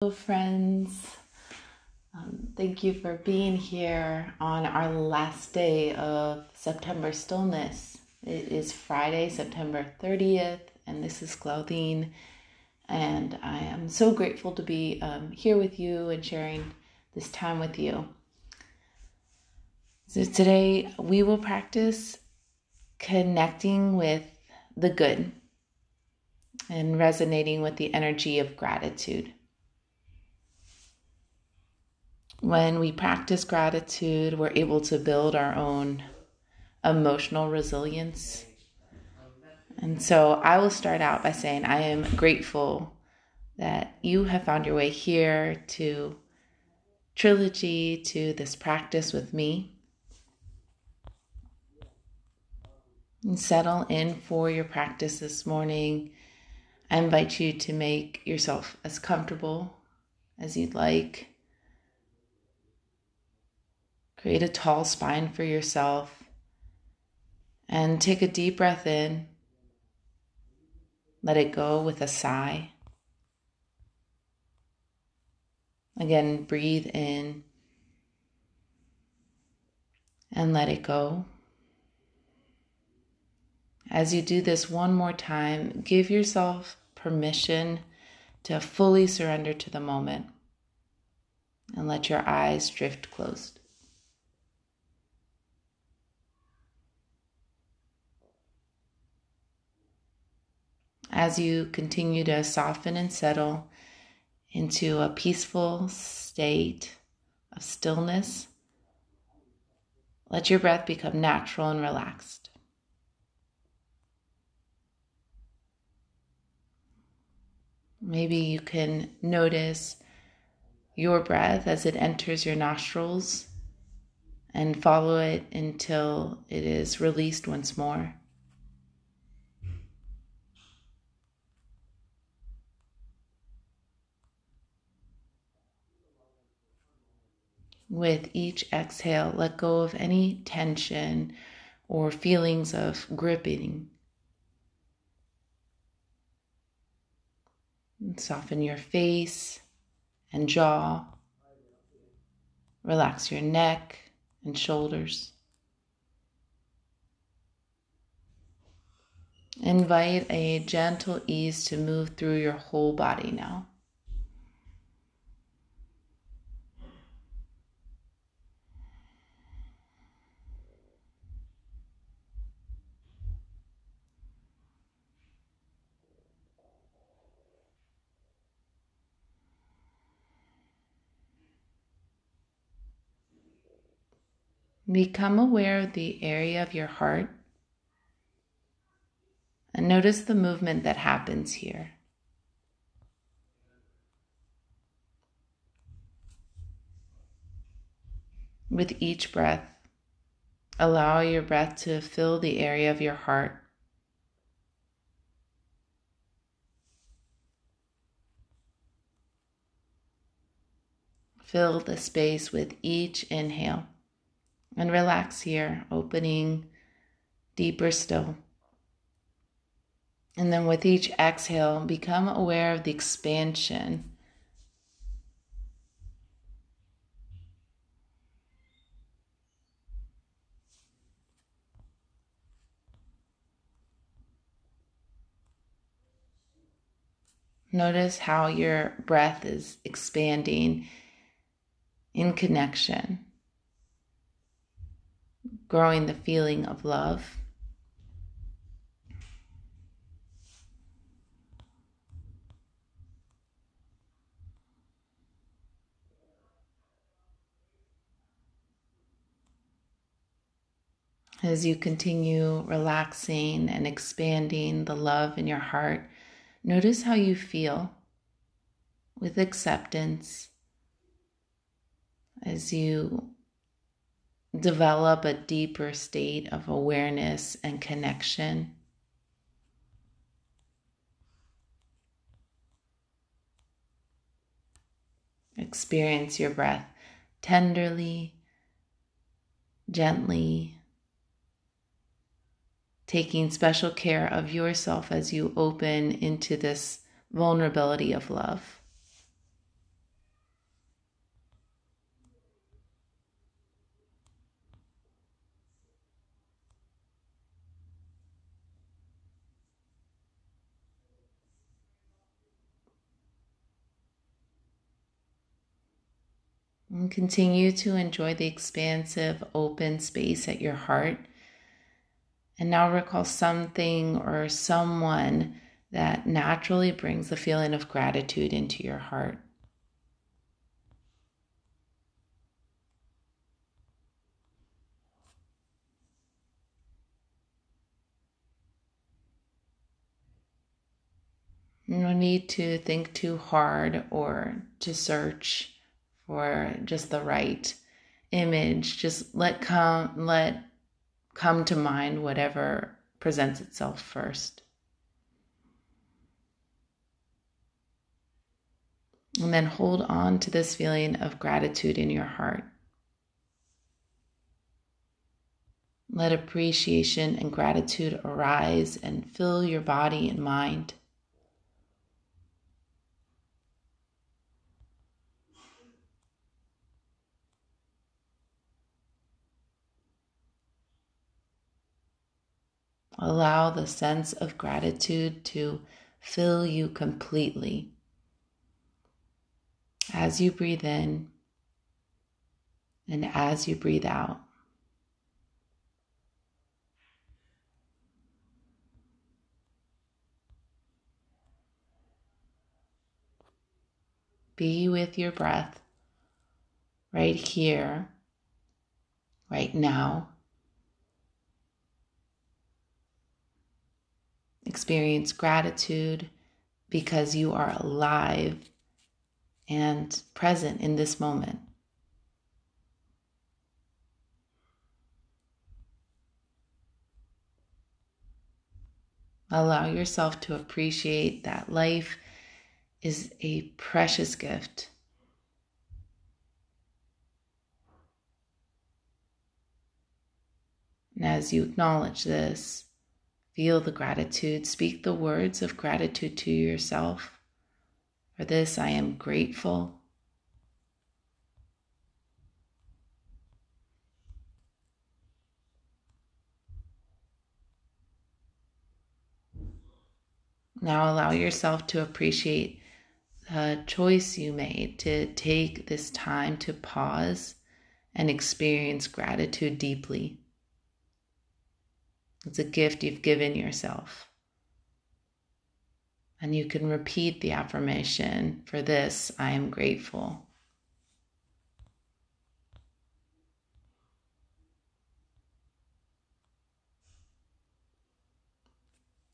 Hello, friends. Um, thank you for being here on our last day of September stillness. It is Friday, September 30th, and this is Claudine. And I am so grateful to be um, here with you and sharing this time with you. So, today we will practice connecting with the good and resonating with the energy of gratitude. When we practice gratitude, we're able to build our own emotional resilience. And so I will start out by saying I am grateful that you have found your way here to Trilogy, to this practice with me. And settle in for your practice this morning. I invite you to make yourself as comfortable as you'd like. Create a tall spine for yourself and take a deep breath in. Let it go with a sigh. Again, breathe in and let it go. As you do this one more time, give yourself permission to fully surrender to the moment and let your eyes drift closed. As you continue to soften and settle into a peaceful state of stillness, let your breath become natural and relaxed. Maybe you can notice your breath as it enters your nostrils and follow it until it is released once more. With each exhale, let go of any tension or feelings of gripping. Soften your face and jaw. Relax your neck and shoulders. Invite a gentle ease to move through your whole body now. Become aware of the area of your heart and notice the movement that happens here. With each breath, allow your breath to fill the area of your heart. Fill the space with each inhale and relax here, opening deeper still. And then with each exhale, become aware of the expansion. Notice how your breath is expanding in connection growing the feeling of love. As you continue relaxing and expanding the love in your heart, notice how you feel with acceptance as you develop a deeper state of awareness and connection. Experience your breath tenderly, gently, taking special care of yourself as you open into this vulnerability of love. Continue to enjoy the expansive, open space at your heart. And now recall something or someone that naturally brings the feeling of gratitude into your heart. No need to think too hard or to search for just the right image. Just let come let come to mind whatever presents itself first. And then hold on to this feeling of gratitude in your heart. Let appreciation and gratitude arise and fill your body and mind. Allow the sense of gratitude to fill you completely. As you breathe in and as you breathe out. Be with your breath right here, right now. Experience gratitude because you are alive and present in this moment. Allow yourself to appreciate that life is a precious gift. And as you acknowledge this, Feel the gratitude. Speak the words of gratitude to yourself. For this, I am grateful. Now allow yourself to appreciate the choice you made to take this time to pause and experience gratitude deeply. It's a gift you've given yourself. And you can repeat the affirmation for this I am grateful.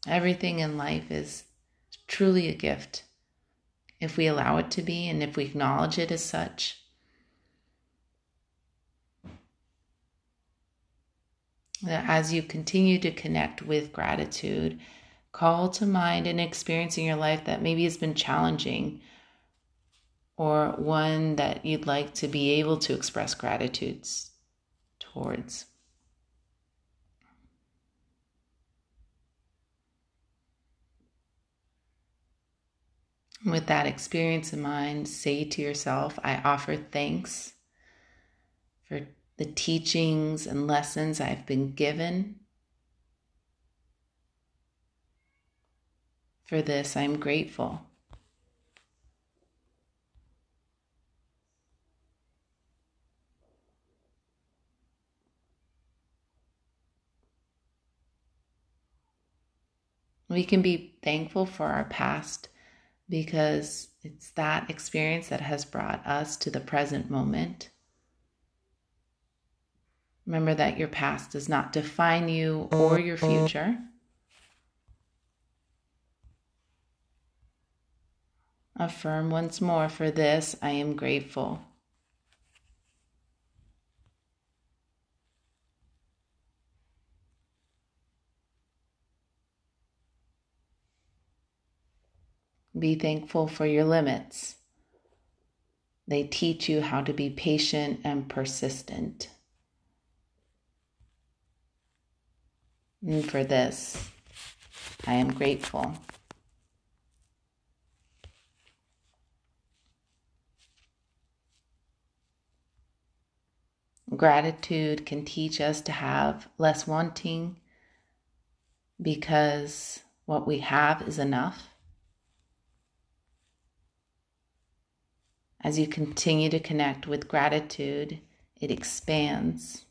Everything in life is truly a gift if we allow it to be and if we acknowledge it as such. As you continue to connect with gratitude, call to mind an experience in your life that maybe has been challenging or one that you'd like to be able to express gratitudes towards. With that experience in mind, say to yourself, I offer thanks for the teachings and lessons I've been given. For this, I'm grateful. We can be thankful for our past because it's that experience that has brought us to the present moment. Remember that your past does not define you or your future. Affirm once more for this I am grateful. Be thankful for your limits. They teach you how to be patient and persistent. And for this, I am grateful. Gratitude can teach us to have less wanting because what we have is enough. As you continue to connect with gratitude, it expands.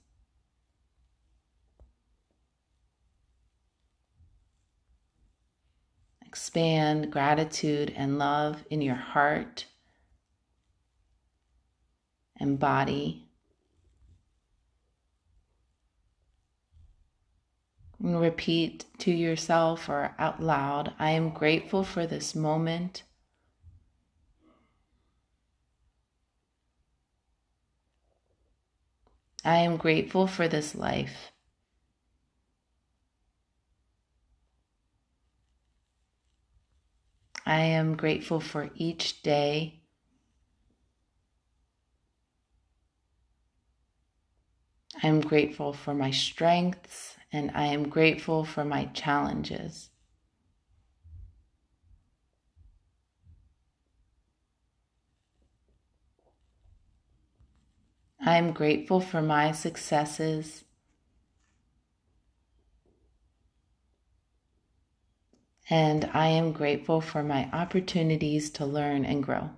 Expand gratitude and love in your heart and body. And repeat to yourself or out loud I am grateful for this moment. I am grateful for this life. I am grateful for each day. I am grateful for my strengths and I am grateful for my challenges. I am grateful for my successes. And I am grateful for my opportunities to learn and grow.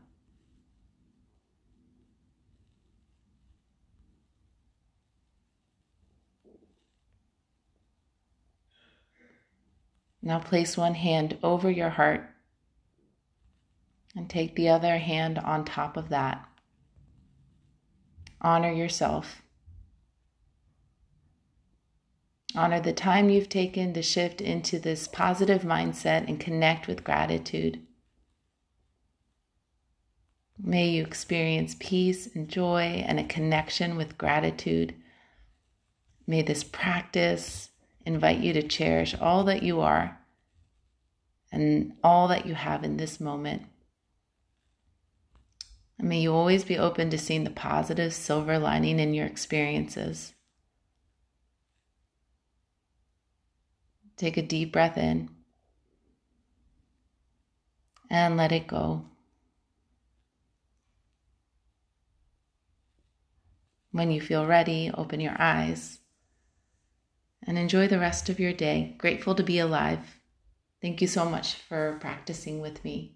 Now place one hand over your heart and take the other hand on top of that honor yourself. Honor the time you've taken to shift into this positive mindset and connect with gratitude. May you experience peace and joy and a connection with gratitude. May this practice invite you to cherish all that you are and all that you have in this moment. And may you always be open to seeing the positive silver lining in your experiences. Take a deep breath in and let it go. When you feel ready, open your eyes and enjoy the rest of your day. Grateful to be alive. Thank you so much for practicing with me.